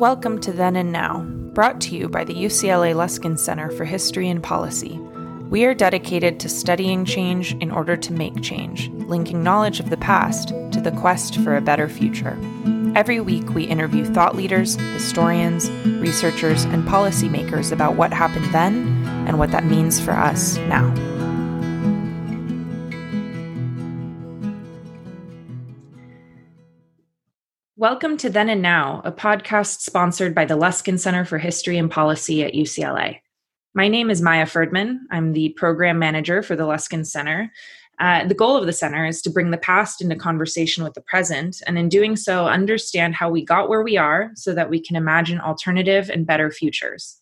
Welcome to Then and Now, brought to you by the UCLA Luskin Center for History and Policy. We are dedicated to studying change in order to make change, linking knowledge of the past to the quest for a better future. Every week, we interview thought leaders, historians, researchers, and policymakers about what happened then and what that means for us now. Welcome to Then and Now, a podcast sponsored by the Luskin Center for History and Policy at UCLA. My name is Maia Ferdman. I'm the program manager for the Luskin Center. Uh, the goal of the center is to bring the past into conversation with the present, and in doing so, understand how we got where we are so that we can imagine alternative and better futures.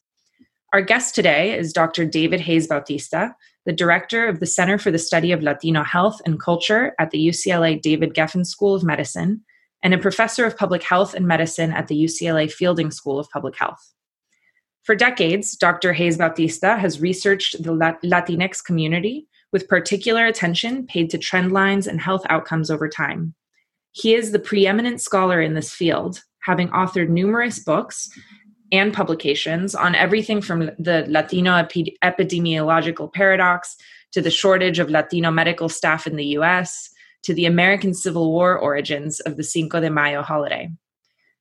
Our guest today is Dr. David Hayes Bautista, the director of the Center for the Study of Latino Health and Culture at the UCLA David Geffen School of Medicine and a professor of public health and medicine at the UCLA Fielding School of Public Health. For decades, Dr. Hayes Bautista has researched the Latinx community with particular attention paid to trend lines and health outcomes over time. He is the preeminent scholar in this field, having authored numerous books and publications on everything from the Latino epidemiological paradox to the shortage of Latino medical staff in the US to the American Civil War origins of the Cinco de Mayo holiday.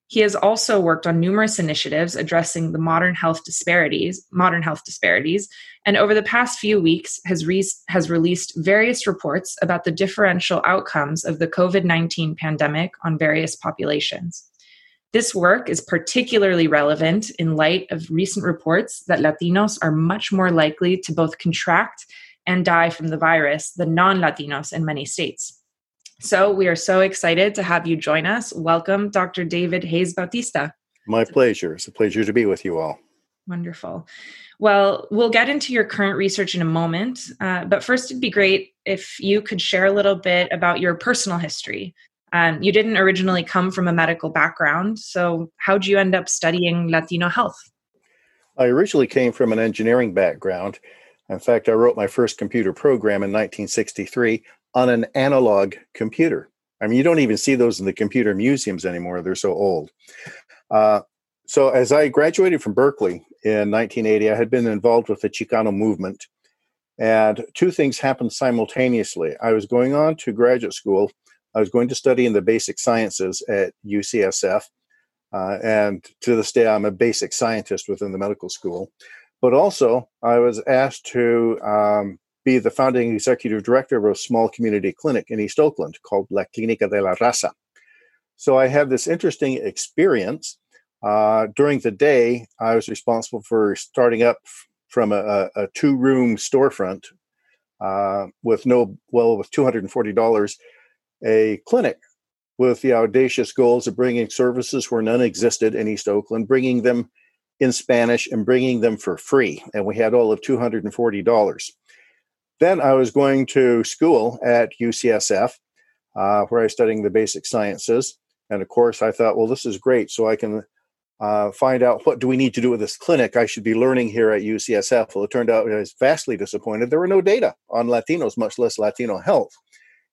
He has also worked on numerous initiatives addressing the modern health disparities, modern health disparities, and over the past few weeks has, re- has released various reports about the differential outcomes of the COVID-19 pandemic on various populations. This work is particularly relevant in light of recent reports that Latinos are much more likely to both contract and die from the virus than non Latinos in many states. So we are so excited to have you join us. Welcome, Dr. David Hayes Bautista. My pleasure. It's a pleasure to be with you all. Wonderful. Well, we'll get into your current research in a moment, uh, but first, it'd be great if you could share a little bit about your personal history. Um, you didn't originally come from a medical background, so how'd you end up studying Latino health? I originally came from an engineering background. In fact, I wrote my first computer program in 1963 on an analog computer. I mean, you don't even see those in the computer museums anymore. They're so old. Uh, so, as I graduated from Berkeley in 1980, I had been involved with the Chicano movement. And two things happened simultaneously. I was going on to graduate school, I was going to study in the basic sciences at UCSF. Uh, and to this day, I'm a basic scientist within the medical school. But also, I was asked to um, be the founding executive director of a small community clinic in East Oakland called La Clínica de la Raza. So I have this interesting experience. Uh, during the day, I was responsible for starting up from a, a two room storefront uh, with no, well, with $240, a clinic with the audacious goals of bringing services where none existed in East Oakland, bringing them in Spanish and bringing them for free. And we had all of $240. Then I was going to school at UCSF, uh, where I was studying the basic sciences. And of course, I thought, well, this is great. So I can uh, find out what do we need to do with this clinic I should be learning here at UCSF. Well, it turned out I was vastly disappointed. There were no data on Latinos, much less Latino health.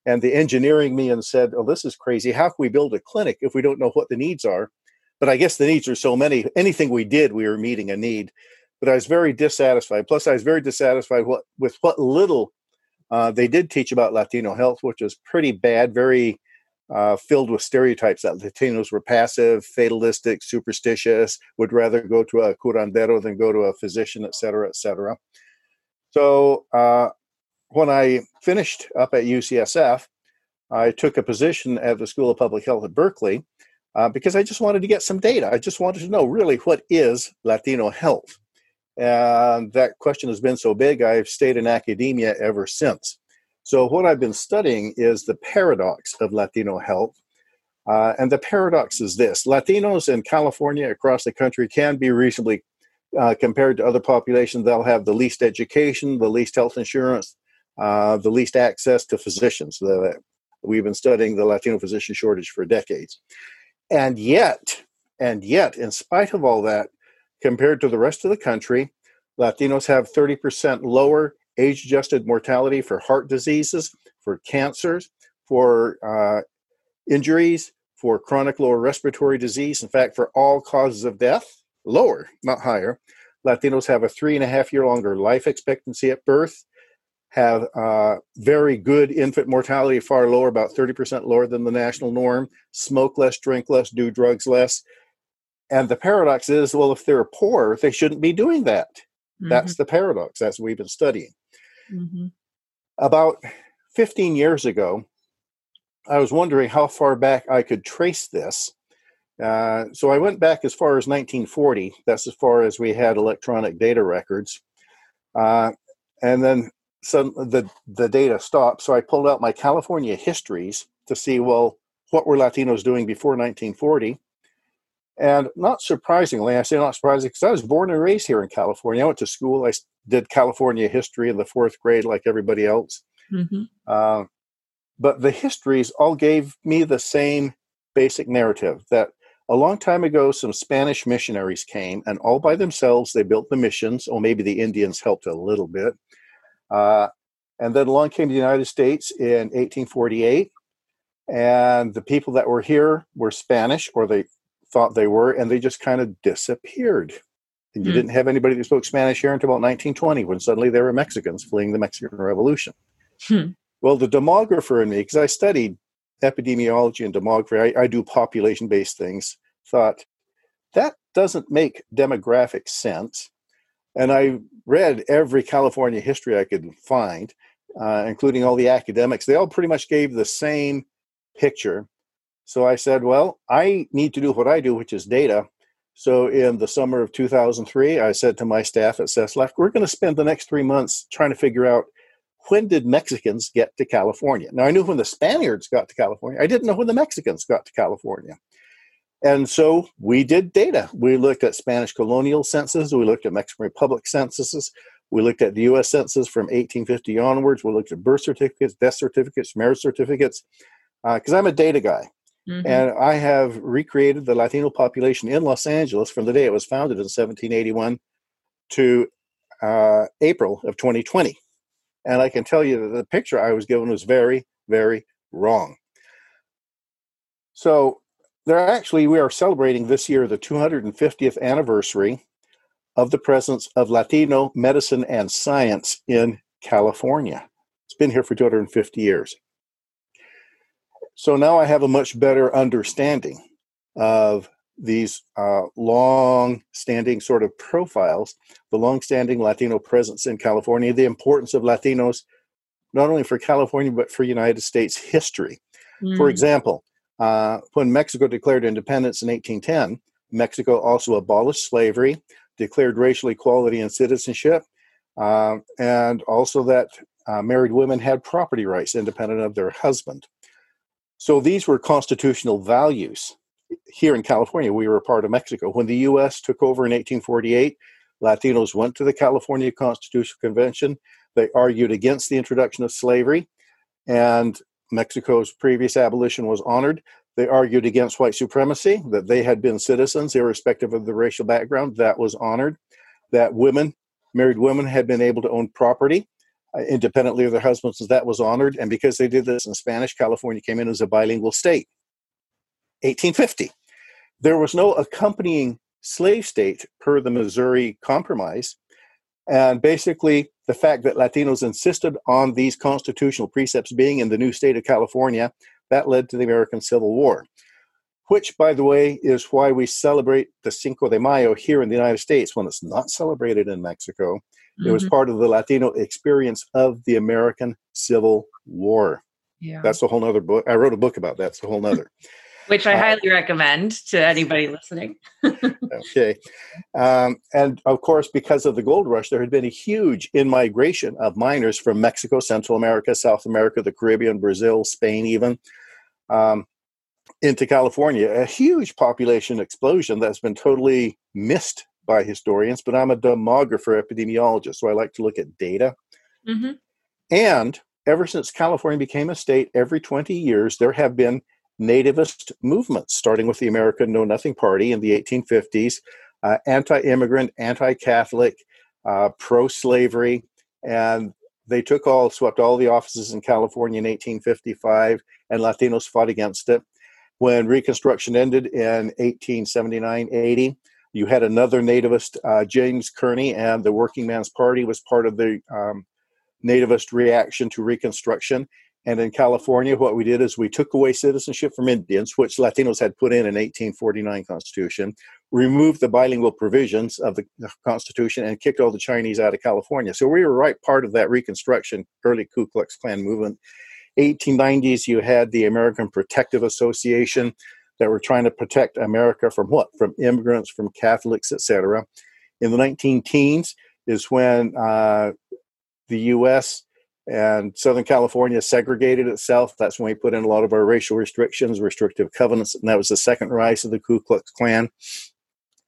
And the engineering me and said, oh, this is crazy. How can we build a clinic if we don't know what the needs are? But I guess the needs are so many. Anything we did, we were meeting a need but I was very dissatisfied. Plus, I was very dissatisfied what, with what little uh, they did teach about Latino health, which was pretty bad, very uh, filled with stereotypes that Latinos were passive, fatalistic, superstitious, would rather go to a curandero than go to a physician, et cetera, et cetera. So uh, when I finished up at UCSF, I took a position at the School of Public Health at Berkeley uh, because I just wanted to get some data. I just wanted to know really what is Latino health. And that question has been so big, I've stayed in academia ever since. So, what I've been studying is the paradox of Latino health. Uh, and the paradox is this Latinos in California, across the country, can be reasonably uh, compared to other populations. They'll have the least education, the least health insurance, uh, the least access to physicians. The, we've been studying the Latino physician shortage for decades. And yet, and yet, in spite of all that, Compared to the rest of the country, Latinos have 30% lower age adjusted mortality for heart diseases, for cancers, for uh, injuries, for chronic lower respiratory disease. In fact, for all causes of death, lower, not higher. Latinos have a three and a half year longer life expectancy at birth, have uh, very good infant mortality, far lower, about 30% lower than the national norm, smoke less, drink less, do drugs less. And the paradox is well, if they're poor, they shouldn't be doing that. Mm-hmm. That's the paradox. That's what we've been studying. Mm-hmm. About 15 years ago, I was wondering how far back I could trace this. Uh, so I went back as far as 1940. That's as far as we had electronic data records. Uh, and then some the the data stopped. So I pulled out my California histories to see well what were Latinos doing before 1940. And not surprisingly, I say not surprisingly because I was born and raised here in California. I went to school. I did California history in the fourth grade, like everybody else. Mm-hmm. Uh, but the histories all gave me the same basic narrative that a long time ago, some Spanish missionaries came, and all by themselves, they built the missions, or maybe the Indians helped a little bit. Uh, and then along came the United States in 1848, and the people that were here were Spanish, or they thought they were, and they just kind of disappeared. And you mm. didn't have anybody that spoke Spanish here until about 1920, when suddenly there were Mexicans fleeing the Mexican Revolution. Hmm. Well, the demographer in me, because I studied epidemiology and demography, I, I do population based things, thought that doesn't make demographic sense. And I read every California history I could find, uh, including all the academics. They all pretty much gave the same picture. So I said, well, I need to do what I do, which is data. So in the summer of 2003, I said to my staff at CESLAC, we're going to spend the next three months trying to figure out when did Mexicans get to California? Now, I knew when the Spaniards got to California. I didn't know when the Mexicans got to California. And so we did data. We looked at Spanish colonial censuses. We looked at Mexican Republic censuses. We looked at the U.S. Census from 1850 onwards. We looked at birth certificates, death certificates, marriage certificates, because uh, I'm a data guy. Mm-hmm. And I have recreated the Latino population in Los Angeles from the day it was founded in 1781 to uh, April of 2020. And I can tell you that the picture I was given was very, very wrong. So there actually we are celebrating this year the 250th anniversary of the presence of Latino medicine and science in California. It's been here for 250 years. So now I have a much better understanding of these uh, long standing sort of profiles, the long standing Latino presence in California, the importance of Latinos, not only for California, but for United States history. Mm. For example, uh, when Mexico declared independence in 1810, Mexico also abolished slavery, declared racial equality and citizenship, uh, and also that uh, married women had property rights independent of their husband. So these were constitutional values here in California, we were a part of Mexico. When the U.S. took over in 1848, Latinos went to the California Constitutional Convention. They argued against the introduction of slavery, and Mexico's previous abolition was honored. They argued against white supremacy, that they had been citizens irrespective of the racial background. That was honored. That women, married women, had been able to own property Uh, independently of their husbands. That was honored. And because they did this in Spanish, California came in as a bilingual state. 1850. There was no accompanying slave state per the Missouri Compromise. And basically, the fact that Latinos insisted on these constitutional precepts being in the new state of California, that led to the American Civil War, which, by the way, is why we celebrate the Cinco de Mayo here in the United States when it's not celebrated in Mexico. Mm-hmm. It was mm-hmm. part of the Latino experience of the American Civil War. Yeah. That's a whole nother book. I wrote a book about that. It's a whole nother. which I uh, highly recommend to anybody listening. okay. Um, and of course, because of the gold rush, there had been a huge in migration of miners from Mexico, Central America, South America, the Caribbean, Brazil, Spain, even um, into California. A huge population explosion that's been totally missed by historians, but I'm a demographer, epidemiologist, so I like to look at data. Mm-hmm. And ever since California became a state, every 20 years, there have been nativist movements, starting with the American Know Nothing Party in the 1850s, uh, anti immigrant, anti Catholic, uh, pro slavery, and they took all, swept all the offices in California in 1855, and Latinos fought against it. When Reconstruction ended in 1879 80, you had another nativist, uh, James Kearney, and the Working Man's Party was part of the um, nativist reaction to Reconstruction. And in California, what we did is we took away citizenship from Indians, which Latinos had put in an 1849 Constitution, removed the bilingual provisions of the Constitution, and kicked all the Chinese out of California. So we were right part of that Reconstruction, early Ku Klux Klan movement. 1890s, you had the American Protective Association that were trying to protect America from what? From immigrants, from Catholics, etc. In the 19 teens is when uh, the U.S and Southern California segregated itself. That's when we put in a lot of our racial restrictions, restrictive covenants, and that was the second rise of the Ku Klux Klan.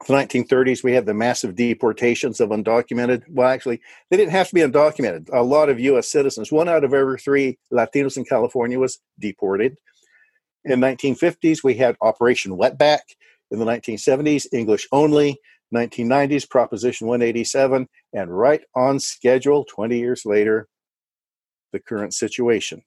The 1930s, we had the massive deportations of undocumented. Well, actually, they didn't have to be undocumented. A lot of U.S. citizens, one out of every three Latinos in California, was deported. In 1950s, we had Operation Wetback. In the 1970s, English only. 1990s, Proposition 187, and right on schedule 20 years later, the current situation.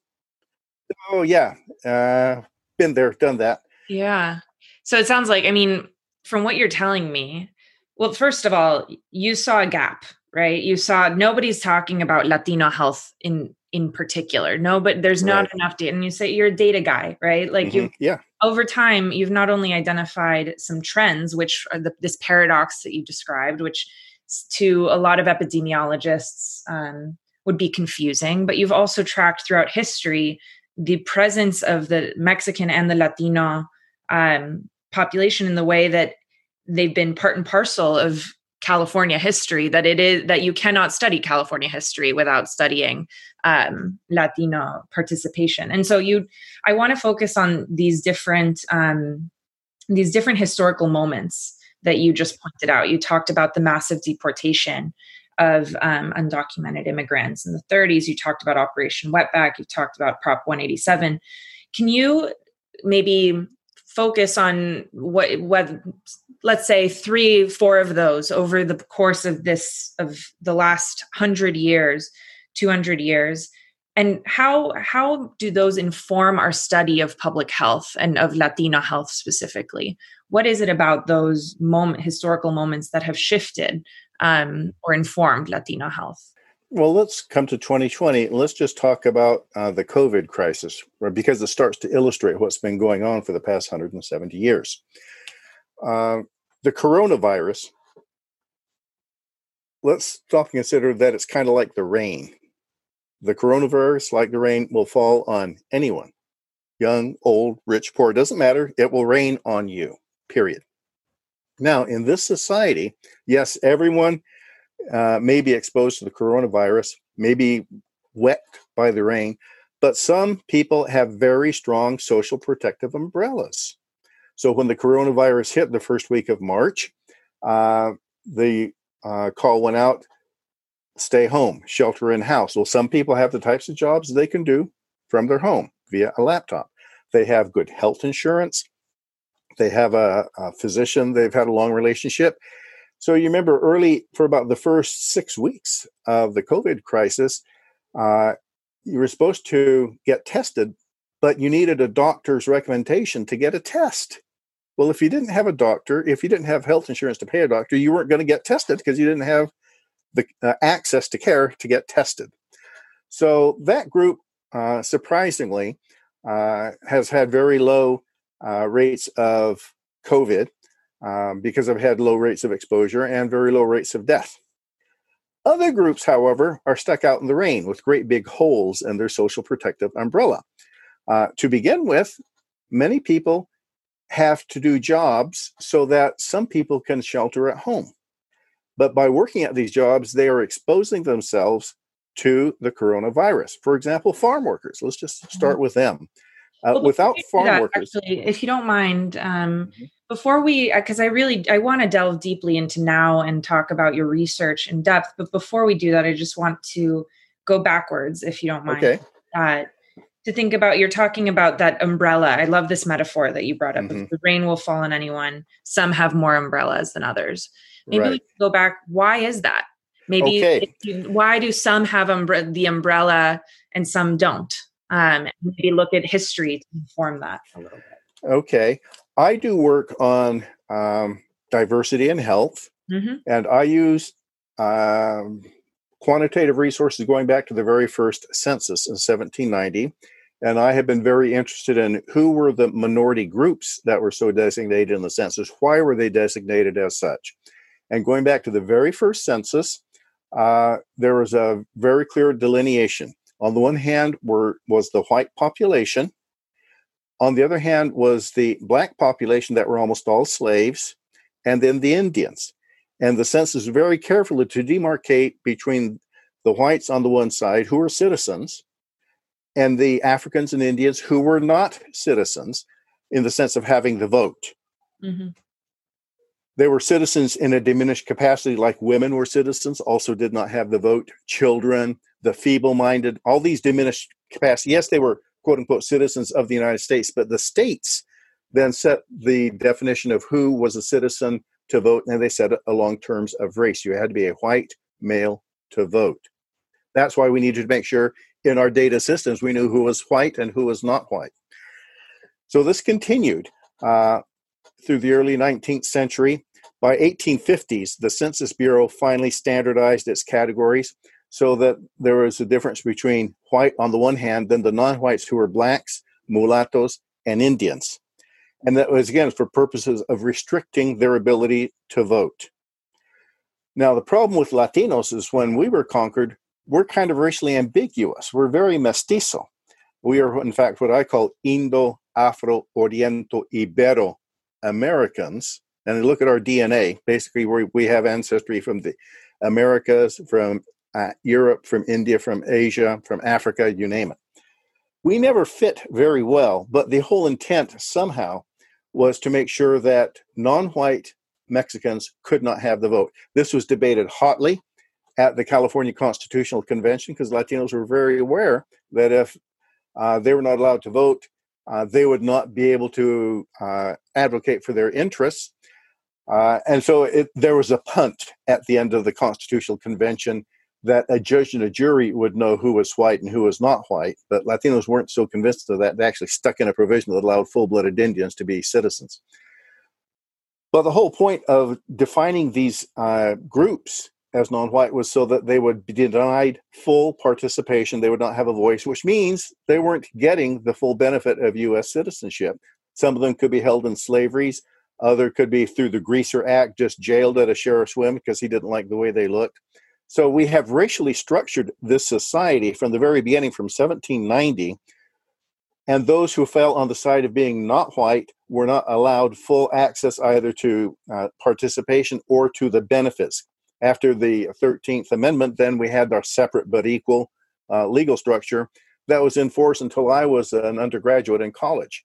Oh yeah, uh, been there, done that. Yeah. So it sounds like, I mean, from what you're telling me, well, first of all, you saw a gap, right? You saw nobody's talking about Latino health in in particular. No, but there's not right. enough data. And you say you're a data guy, right? Like mm-hmm. you, yeah. Over time, you've not only identified some trends, which are the, this paradox that you described, which to a lot of epidemiologists um, would be confusing, but you've also tracked throughout history the presence of the Mexican and the Latino um, population in the way that they've been part and parcel of California history. That it is that you cannot study California history without studying um, Latino participation. And so you, I want to focus on these different um, these different historical moments that you just pointed out. You talked about the massive deportation of um, undocumented immigrants in the 30s. You talked about Operation Wetback. You talked about Prop 187. Can you maybe focus on what what let's say three four of those over the course of this of the last 100 years 200 years and how how do those inform our study of public health and of latino health specifically what is it about those moment historical moments that have shifted um, or informed Latino health? Well, let's come to 2020 let's just talk about uh, the COVID crisis, because it starts to illustrate what's been going on for the past 170 years. Uh, the coronavirus, let's stop and consider that it's kind of like the rain. The coronavirus, like the rain, will fall on anyone young, old, rich, poor, doesn't matter. It will rain on you, period. Now, in this society, yes, everyone uh, may be exposed to the coronavirus, may be wet by the rain, but some people have very strong social protective umbrellas. So when the coronavirus hit the first week of March, uh, the uh, call went out stay home, shelter in house. Well, some people have the types of jobs they can do from their home via a laptop. They have good health insurance. They have a, a physician they've had a long relationship. So you remember early for about the first six weeks of the COVID crisis, uh, you were supposed to get tested, but you needed a doctor's recommendation to get a test. Well, if you didn't have a doctor, if you didn't have health insurance to pay a doctor, you weren't going to get tested because you didn't have the uh, access to care to get tested. So that group, uh, surprisingly, uh, has had very low uh, rates of COVID um, because I've had low rates of exposure and very low rates of death. Other groups, however, are stuck out in the rain with great big holes in their social protective umbrella. Uh, to begin with, many people have to do jobs so that some people can shelter at home. But by working at these jobs, they are exposing themselves to the coronavirus. For example, farm workers. Let's just start mm-hmm. with them. Uh, without farm that, workers. Actually, if you don't mind, um, mm-hmm. before we, because uh, I really, I want to delve deeply into now and talk about your research in depth. But before we do that, I just want to go backwards, if you don't mind. Okay. Uh, to think about, you're talking about that umbrella. I love this metaphor that you brought up. Mm-hmm. The rain will fall on anyone. Some have more umbrellas than others. Maybe right. we can go back. Why is that? Maybe okay. you, why do some have umbre- the umbrella and some don't? Um, maybe look at history to inform that a little bit. Okay. I do work on um, diversity and health, mm-hmm. and I use um, quantitative resources going back to the very first census in 1790. And I have been very interested in who were the minority groups that were so designated in the census. Why were they designated as such? And going back to the very first census, uh, there was a very clear delineation. On the one hand, were was the white population. On the other hand, was the black population that were almost all slaves, and then the Indians. And the census very carefully to demarcate between the whites on the one side, who were citizens, and the Africans and Indians who were not citizens in the sense of having the vote. Mm-hmm. They were citizens in a diminished capacity, like women were citizens, also did not have the vote. Children, the feeble minded, all these diminished capacity. Yes, they were quote unquote citizens of the United States, but the states then set the definition of who was a citizen to vote, and they set it along terms of race. You had to be a white male to vote. That's why we needed to make sure in our data systems we knew who was white and who was not white. So this continued uh, through the early 19th century. By 1850s, the Census Bureau finally standardized its categories so that there was a difference between white on the one hand, then the non-whites who were blacks, mulattoes, and Indians. And that was again for purposes of restricting their ability to vote. Now, the problem with Latinos is when we were conquered, we're kind of racially ambiguous. We're very mestizo. We are, in fact, what I call Indo, Afro, Oriento, Ibero Americans. And look at our DNA. Basically, we we have ancestry from the Americas, from uh, Europe, from India, from Asia, from Africa, you name it. We never fit very well, but the whole intent somehow was to make sure that non white Mexicans could not have the vote. This was debated hotly at the California Constitutional Convention because Latinos were very aware that if uh, they were not allowed to vote, uh, they would not be able to uh, advocate for their interests. Uh, and so it, there was a punt at the end of the Constitutional Convention that a judge and a jury would know who was white and who was not white. But Latinos weren't so convinced of that. They actually stuck in a provision that allowed full blooded Indians to be citizens. But the whole point of defining these uh, groups as non white was so that they would be denied full participation. They would not have a voice, which means they weren't getting the full benefit of U.S. citizenship. Some of them could be held in slaveries. Other could be through the Greaser Act, just jailed at a sheriff's whim because he didn't like the way they looked. So we have racially structured this society from the very beginning, from 1790. And those who fell on the side of being not white were not allowed full access either to uh, participation or to the benefits. After the 13th Amendment, then we had our separate but equal uh, legal structure that was in force until I was an undergraduate in college.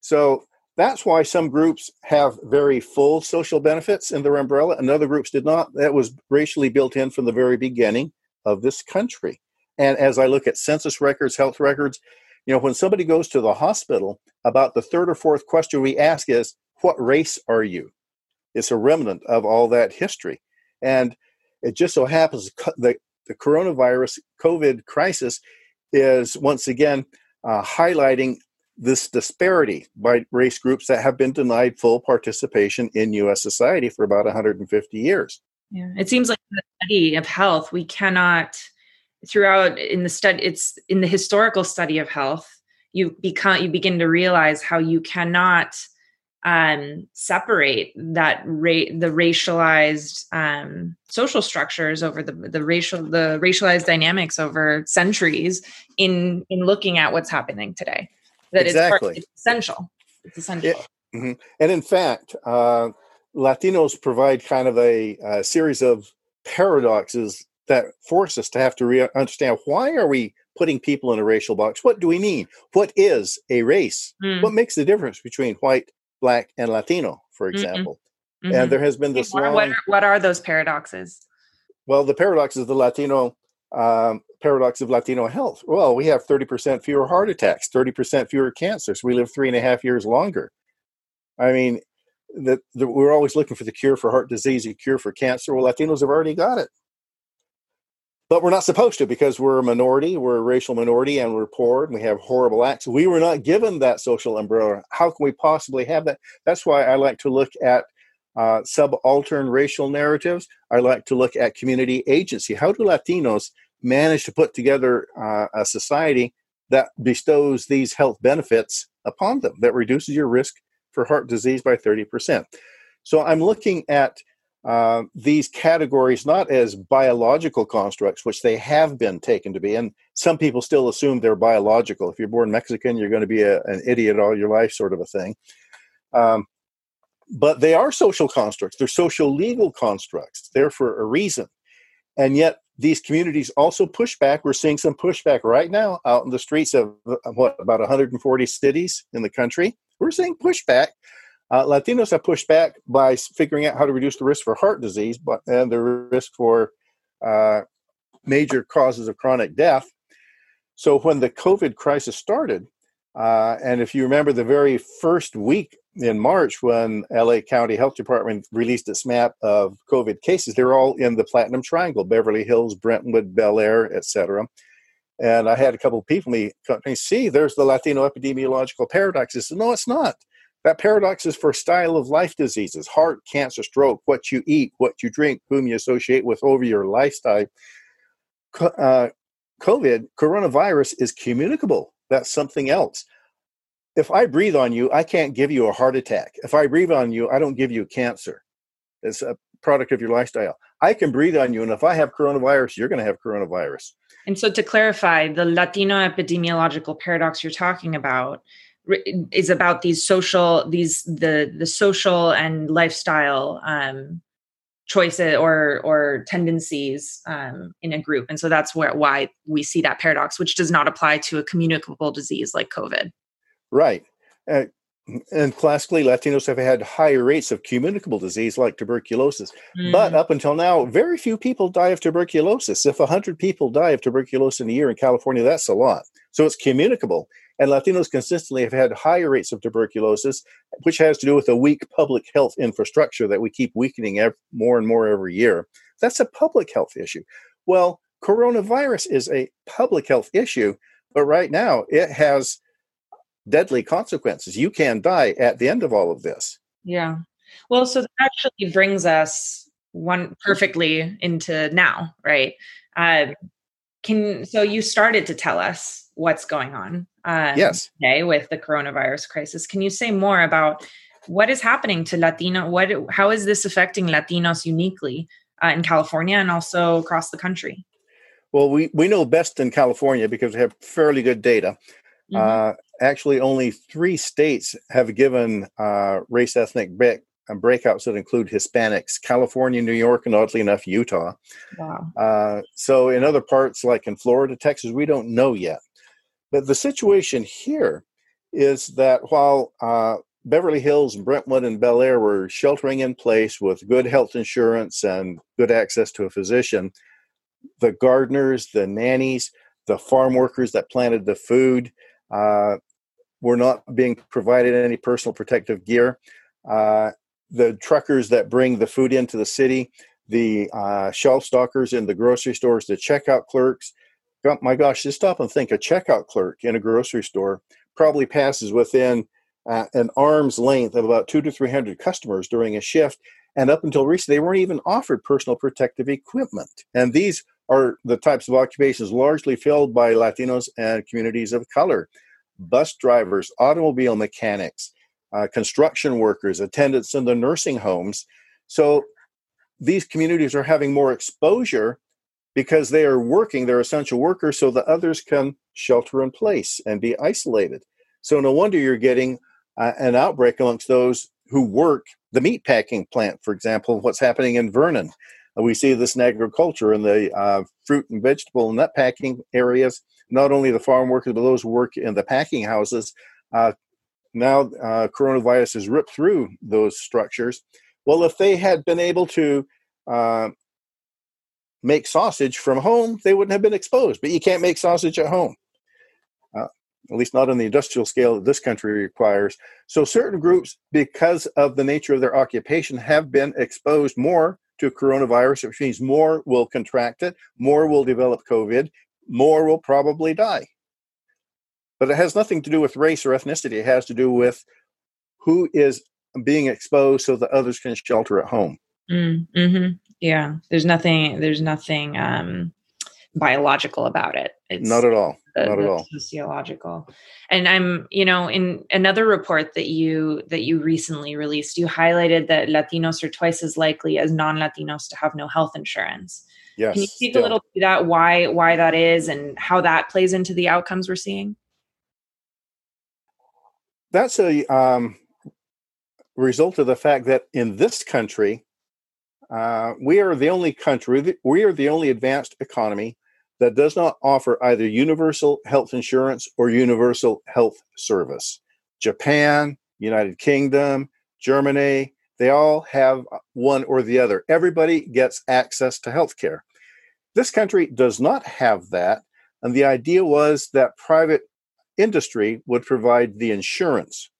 So that's why some groups have very full social benefits in their umbrella and other groups did not. That was racially built in from the very beginning of this country. And as I look at census records, health records, you know, when somebody goes to the hospital, about the third or fourth question we ask is, What race are you? It's a remnant of all that history. And it just so happens that the coronavirus COVID crisis is once again uh, highlighting this disparity by race groups that have been denied full participation in U.S. society for about 150 years. Yeah, it seems like the study of health, we cannot, throughout in the study, it's in the historical study of health, you become you begin to realize how you cannot um, separate that rate the racialized um, social structures over the the racial the racialized dynamics over centuries in in looking at what's happening today that exactly. it's, it's essential. It's essential. It, mm-hmm. And in fact, uh, Latinos provide kind of a, a, series of paradoxes that force us to have to re- understand why are we putting people in a racial box? What do we mean? What is a race? Mm. What makes the difference between white, black, and Latino, for example? Mm-hmm. And there has been this what, long. What are, what are those paradoxes? Well, the paradox is the Latino um, paradox of Latino health. Well, we have 30% fewer heart attacks, 30% fewer cancers. We live three and a half years longer. I mean, that we're always looking for the cure for heart disease, a cure for cancer. Well, Latinos have already got it. but we're not supposed to because we're a minority, we're a racial minority, and we're poor and we have horrible acts. We were not given that social umbrella. How can we possibly have that? That's why I like to look at uh, subaltern racial narratives. I like to look at community agency. How do Latinos manage to put together uh, a society that bestows these health benefits upon them, that reduces your risk for heart disease by 30%? So I'm looking at uh, these categories not as biological constructs, which they have been taken to be, and some people still assume they're biological. If you're born Mexican, you're going to be a, an idiot all your life, sort of a thing. Um, but they are social constructs. They're social legal constructs. They're for a reason. And yet, these communities also push back. We're seeing some pushback right now out in the streets of what about 140 cities in the country. We're seeing pushback. Uh, Latinos have pushed back by figuring out how to reduce the risk for heart disease, but and the risk for uh, major causes of chronic death. So when the COVID crisis started, uh, and if you remember the very first week in March when LA County Health Department released its map of COVID cases, they were all in the Platinum Triangle, Beverly Hills, Brentwood, Bel Air, etc. And I had a couple of people in the company see there's the Latino epidemiological paradox. I said, no, it's not. That paradox is for style of life diseases, heart, cancer, stroke, what you eat, what you drink, whom you associate with over your lifestyle. Uh, COVID, coronavirus is communicable. That's something else if I breathe on you, I can't give you a heart attack. If I breathe on you, I don't give you cancer. It's a product of your lifestyle. I can breathe on you, and if I have coronavirus, you're going to have coronavirus. And so, to clarify, the Latino epidemiological paradox you're talking about is about these social, these the the social and lifestyle um, choices or or tendencies um, in a group, and so that's where why we see that paradox, which does not apply to a communicable disease like COVID. Right. Uh, and classically, Latinos have had higher rates of communicable disease like tuberculosis. Mm. But up until now, very few people die of tuberculosis. If 100 people die of tuberculosis in a year in California, that's a lot. So it's communicable. And Latinos consistently have had higher rates of tuberculosis, which has to do with a weak public health infrastructure that we keep weakening ev- more and more every year. That's a public health issue. Well, coronavirus is a public health issue, but right now it has deadly consequences. You can die at the end of all of this. Yeah. Well, so that actually brings us one perfectly into now, right? Uh, can so you started to tell us what's going on um, yes today with the coronavirus crisis can you say more about what is happening to latino what how is this affecting latinos uniquely uh, in california and also across the country well we, we know best in california because we have fairly good data mm-hmm. uh, actually only three states have given uh, race ethnic break, uh, breakouts that include Hispanics California, New York, and oddly enough, Utah. Wow. Uh, so, in other parts like in Florida, Texas, we don't know yet. But the situation here is that while uh, Beverly Hills, and Brentwood, and Bel Air were sheltering in place with good health insurance and good access to a physician, the gardeners, the nannies, the farm workers that planted the food, uh, were not being provided any personal protective gear. Uh, the truckers that bring the food into the city, the uh, shelf stockers in the grocery stores, the checkout clerks. Oh my gosh, just stop and think a checkout clerk in a grocery store probably passes within uh, an arm's length of about two to 300 customers during a shift. And up until recently, they weren't even offered personal protective equipment. And these are the types of occupations largely filled by Latinos and communities of color bus drivers, automobile mechanics, uh, construction workers, attendants in the nursing homes. So these communities are having more exposure because they are working, they're essential workers, so the others can shelter in place and be isolated. So no wonder you're getting uh, an outbreak amongst those who work the meat packing plant, for example, what's happening in Vernon. We see this in agriculture in the uh, fruit and vegetable and nut packing areas not only the farm workers, but those who work in the packing houses. Uh, now, uh, coronavirus has ripped through those structures. Well, if they had been able to uh, make sausage from home, they wouldn't have been exposed. But you can't make sausage at home, uh, at least not on the industrial scale that this country requires. So, certain groups, because of the nature of their occupation, have been exposed more to coronavirus, which means more will contract it, more will develop COVID, more will probably die. But it has nothing to do with race or ethnicity. It has to do with who is being exposed so that others can shelter at home. Mm, hmm Yeah, there's nothing. There's nothing um, biological about it. It's not at all. The, not at all. Sociological. And I'm, you know, in another report that you that you recently released, you highlighted that Latinos are twice as likely as non-Latinos to have no health insurance. Yes. Can you speak still. a little to that? Why why that is, and how that plays into the outcomes we're seeing? That's a um, result of the fact that in this country, uh, we are the only country, we are the only advanced economy that does not offer either universal health insurance or universal health service. Japan, United Kingdom, Germany, they all have one or the other. Everybody gets access to health care. This country does not have that. And the idea was that private industry would provide the insurance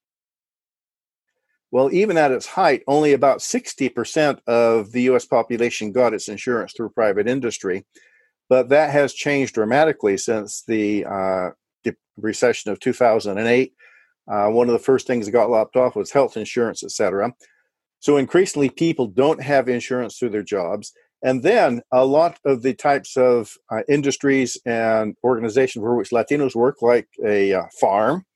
well, even at its height, only about 60% of the US population got its insurance through private industry. But that has changed dramatically since the uh, recession of 2008. Uh, one of the first things that got lopped off was health insurance, et cetera. So increasingly, people don't have insurance through their jobs. And then a lot of the types of uh, industries and organizations for which Latinos work, like a uh, farm,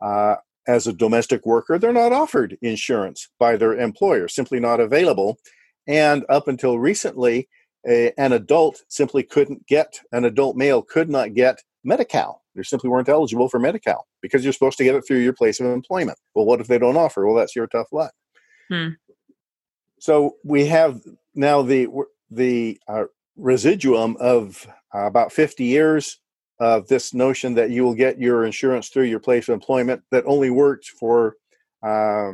uh, as a domestic worker, they're not offered insurance by their employer, simply not available. And up until recently, a, an adult simply couldn't get, an adult male could not get Medi-Cal. They simply weren't eligible for Medi-Cal because you're supposed to get it through your place of employment. Well, what if they don't offer? Well, that's your tough luck. Hmm. So we have now the the uh, residuum of uh, about 50 years of this notion that you will get your insurance through your place of employment that only worked for uh,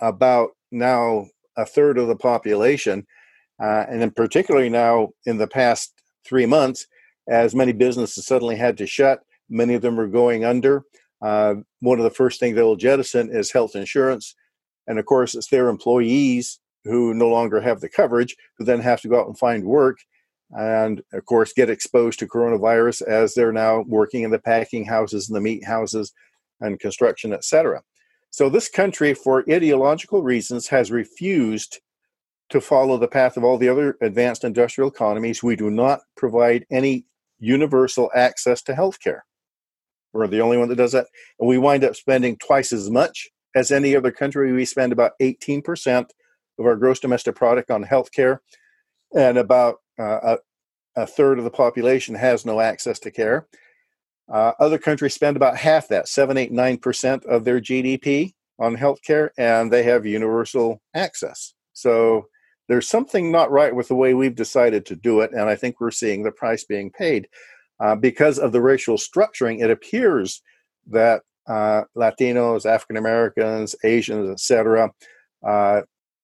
about now a third of the population. Uh, and then, particularly now in the past three months, as many businesses suddenly had to shut, many of them are going under. Uh, one of the first things they will jettison is health insurance. And of course, it's their employees who no longer have the coverage who then have to go out and find work and of course get exposed to coronavirus as they're now working in the packing houses and the meat houses and construction etc so this country for ideological reasons has refused to follow the path of all the other advanced industrial economies. We do not provide any universal access to health care we're the only one that does that. And we wind up spending twice as much as any other country we spend about 18% of our gross domestic product on health care and about uh, a, a, third of the population has no access to care. Uh, other countries spend about half that, seven, eight, nine percent of their GDP on healthcare, and they have universal access. So there's something not right with the way we've decided to do it, and I think we're seeing the price being paid uh, because of the racial structuring. It appears that uh, Latinos, African Americans, Asians, etc., uh,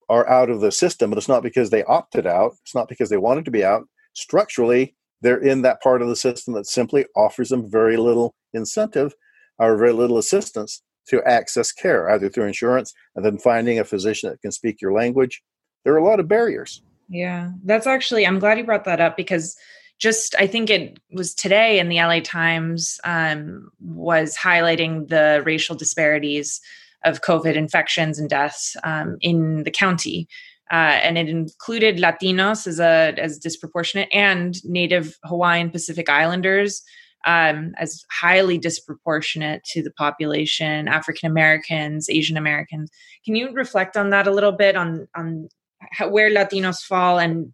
are out of the system, but it's not because they opted out. It's not because they wanted to be out. Structurally, they're in that part of the system that simply offers them very little incentive or very little assistance to access care, either through insurance and then finding a physician that can speak your language. There are a lot of barriers. Yeah, that's actually, I'm glad you brought that up because just I think it was today in the LA Times um, was highlighting the racial disparities of COVID infections and deaths um, in the county. Uh, and it included Latinos as a as disproportionate and Native Hawaiian Pacific Islanders um, as highly disproportionate to the population, African Americans, Asian Americans. Can you reflect on that a little bit on on how, where Latinos fall and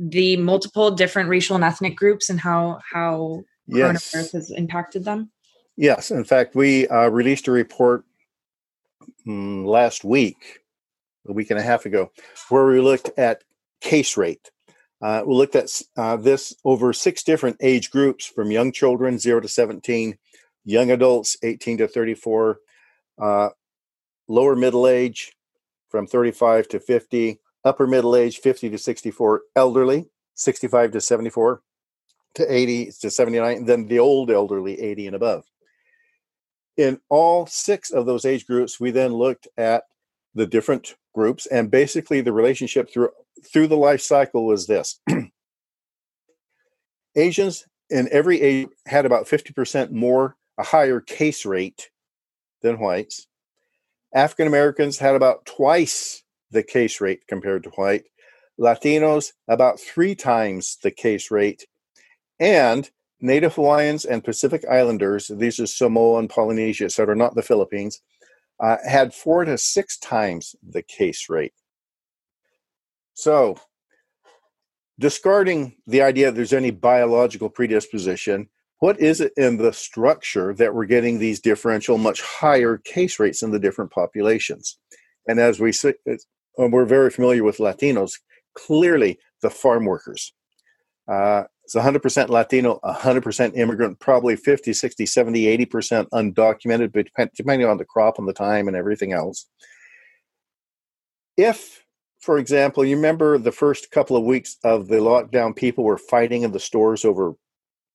the multiple different racial and ethnic groups and how how yes. coronavirus has impacted them? Yes, in fact, we uh, released a report mm, last week, a week and a half ago, where we looked at case rate. Uh, we looked at uh, this over six different age groups from young children, 0 to 17, young adults, 18 to 34, uh, lower middle age from 35 to 50, upper middle age, 50 to 64, elderly, 65 to 74 to 80 to 79, and then the old elderly, 80 and above. In all six of those age groups, we then looked at the different groups, and basically the relationship through through the life cycle was this: Asians in every age had about fifty percent more a higher case rate than whites. African Americans had about twice the case rate compared to white. Latinos about three times the case rate, and Native Hawaiians and Pacific Islanders, these are Samoa and Polynesia, etc., not the Philippines, uh, had four to six times the case rate. So, discarding the idea that there's any biological predisposition, what is it in the structure that we're getting these differential, much higher case rates in the different populations? And as we we're very familiar with Latinos, clearly the farm workers. Uh, it's 100% Latino, 100% immigrant, probably 50, 60, 70, 80% undocumented, but depending on the crop and the time and everything else. If, for example, you remember the first couple of weeks of the lockdown, people were fighting in the stores over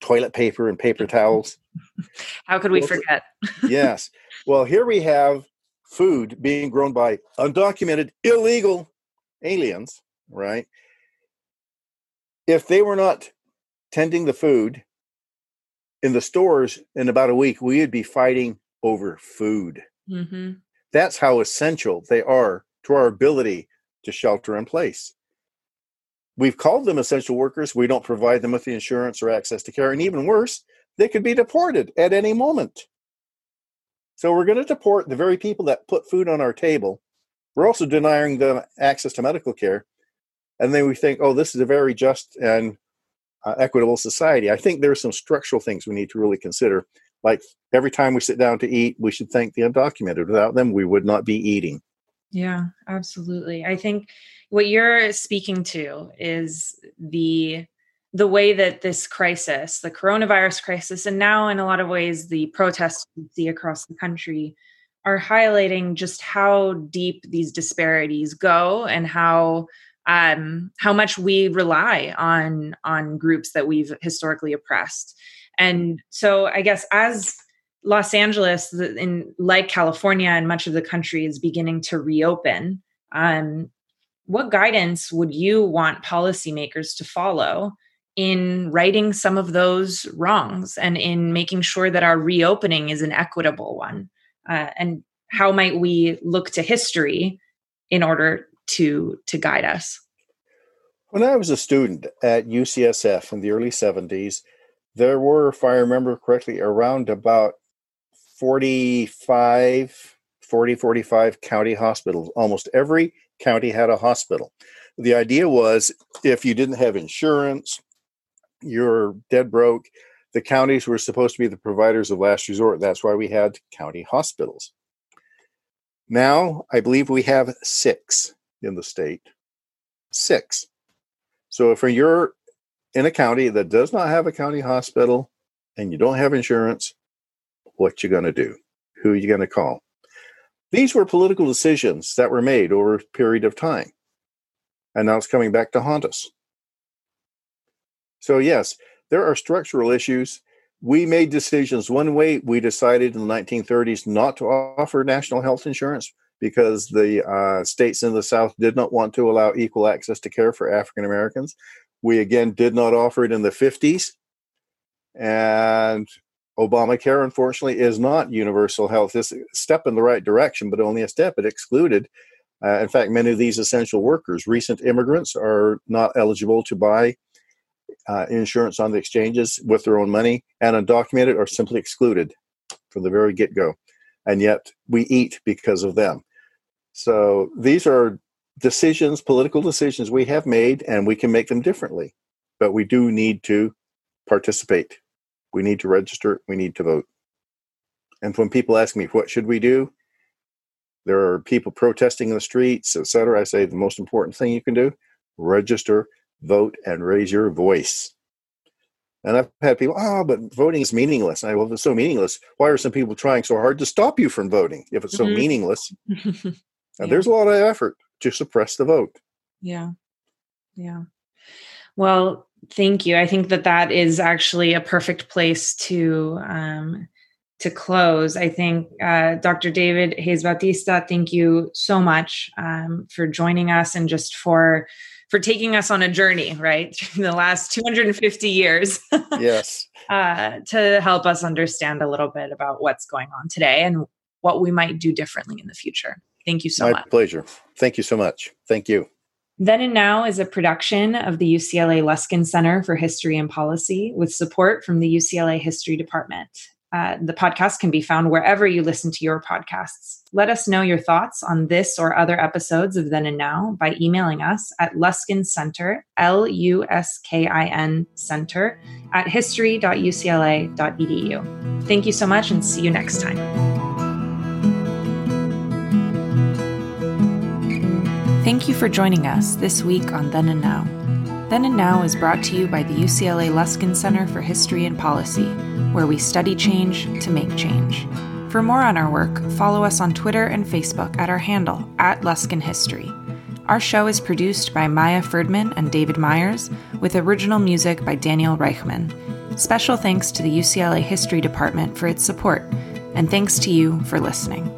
toilet paper and paper towels. How could we well, forget? yes. Well, here we have food being grown by undocumented, illegal aliens, right? If they were not tending the food in the stores in about a week, we would be fighting over food. Mm-hmm. That's how essential they are to our ability to shelter in place. We've called them essential workers. We don't provide them with the insurance or access to care. And even worse, they could be deported at any moment. So we're going to deport the very people that put food on our table. We're also denying them access to medical care. And then we think, oh, this is a very just and uh, equitable society. I think there are some structural things we need to really consider. Like every time we sit down to eat, we should thank the undocumented. Without them, we would not be eating. Yeah, absolutely. I think what you're speaking to is the the way that this crisis, the coronavirus crisis, and now in a lot of ways the protests we see across the country are highlighting just how deep these disparities go and how um, how much we rely on on groups that we've historically oppressed. And so i guess as los angeles in like california and much of the country is beginning to reopen um, what guidance would you want policymakers to follow in righting some of those wrongs and in making sure that our reopening is an equitable one. Uh, and how might we look to history in order to to guide us? When i was a student at ucsf in the early 70s there were if i remember correctly around about 45 40 45 county hospitals. Almost every county had a hospital. The idea was if you didn't have insurance you're dead broke the counties were supposed to be the providers of last resort that's why we had county hospitals now i believe we have six in the state six so if you're in a county that does not have a county hospital and you don't have insurance, what you going to do? Who are you going to call? These were political decisions that were made over a period of time. And now it's coming back to haunt us. So, yes, there are structural issues. We made decisions one way. We decided in the 1930s not to offer national health insurance because the uh, states in the South did not want to allow equal access to care for African Americans. We again did not offer it in the 50s. And Obamacare, unfortunately, is not universal health. It's a step in the right direction, but only a step. It excluded, uh, in fact, many of these essential workers. Recent immigrants are not eligible to buy uh, insurance on the exchanges with their own money, and undocumented are simply excluded from the very get go. And yet we eat because of them. So these are decisions, political decisions we have made, and we can make them differently. But we do need to participate. We need to register. We need to vote. And when people ask me, what should we do? There are people protesting in the streets, etc. I say the most important thing you can do register, vote, and raise your voice. And I've had people, oh, but voting is meaningless. And I, well, if it's so meaningless, why are some people trying so hard to stop you from voting if it's so mm-hmm. meaningless? And there's a lot of effort to suppress the vote. Yeah. Yeah. Well, thank you. I think that that is actually a perfect place to um, to close, I think uh, Dr. David Hayes Bautista, thank you so much um, for joining us and just for for taking us on a journey, right? the last 250 years. yes. Uh, to help us understand a little bit about what's going on today and what we might do differently in the future. Thank you so My much. My pleasure. Thank you so much. Thank you. Then and Now is a production of the UCLA Luskin Center for History and Policy with support from the UCLA History Department. Uh, the podcast can be found wherever you listen to your podcasts. Let us know your thoughts on this or other episodes of Then and Now by emailing us at Luskin Center, L U S K I N Center, at history.ucla.edu. Thank you so much and see you next time. Thank you for joining us this week on Then and Now. Then and Now is brought to you by the UCLA Luskin Center for History and Policy, where we study change to make change. For more on our work, follow us on Twitter and Facebook at our handle, at Luskin History. Our show is produced by Maia Ferdman and David Myers, with original music by Daniel Reichman. Special thanks to the UCLA History Department for its support, and thanks to you for listening.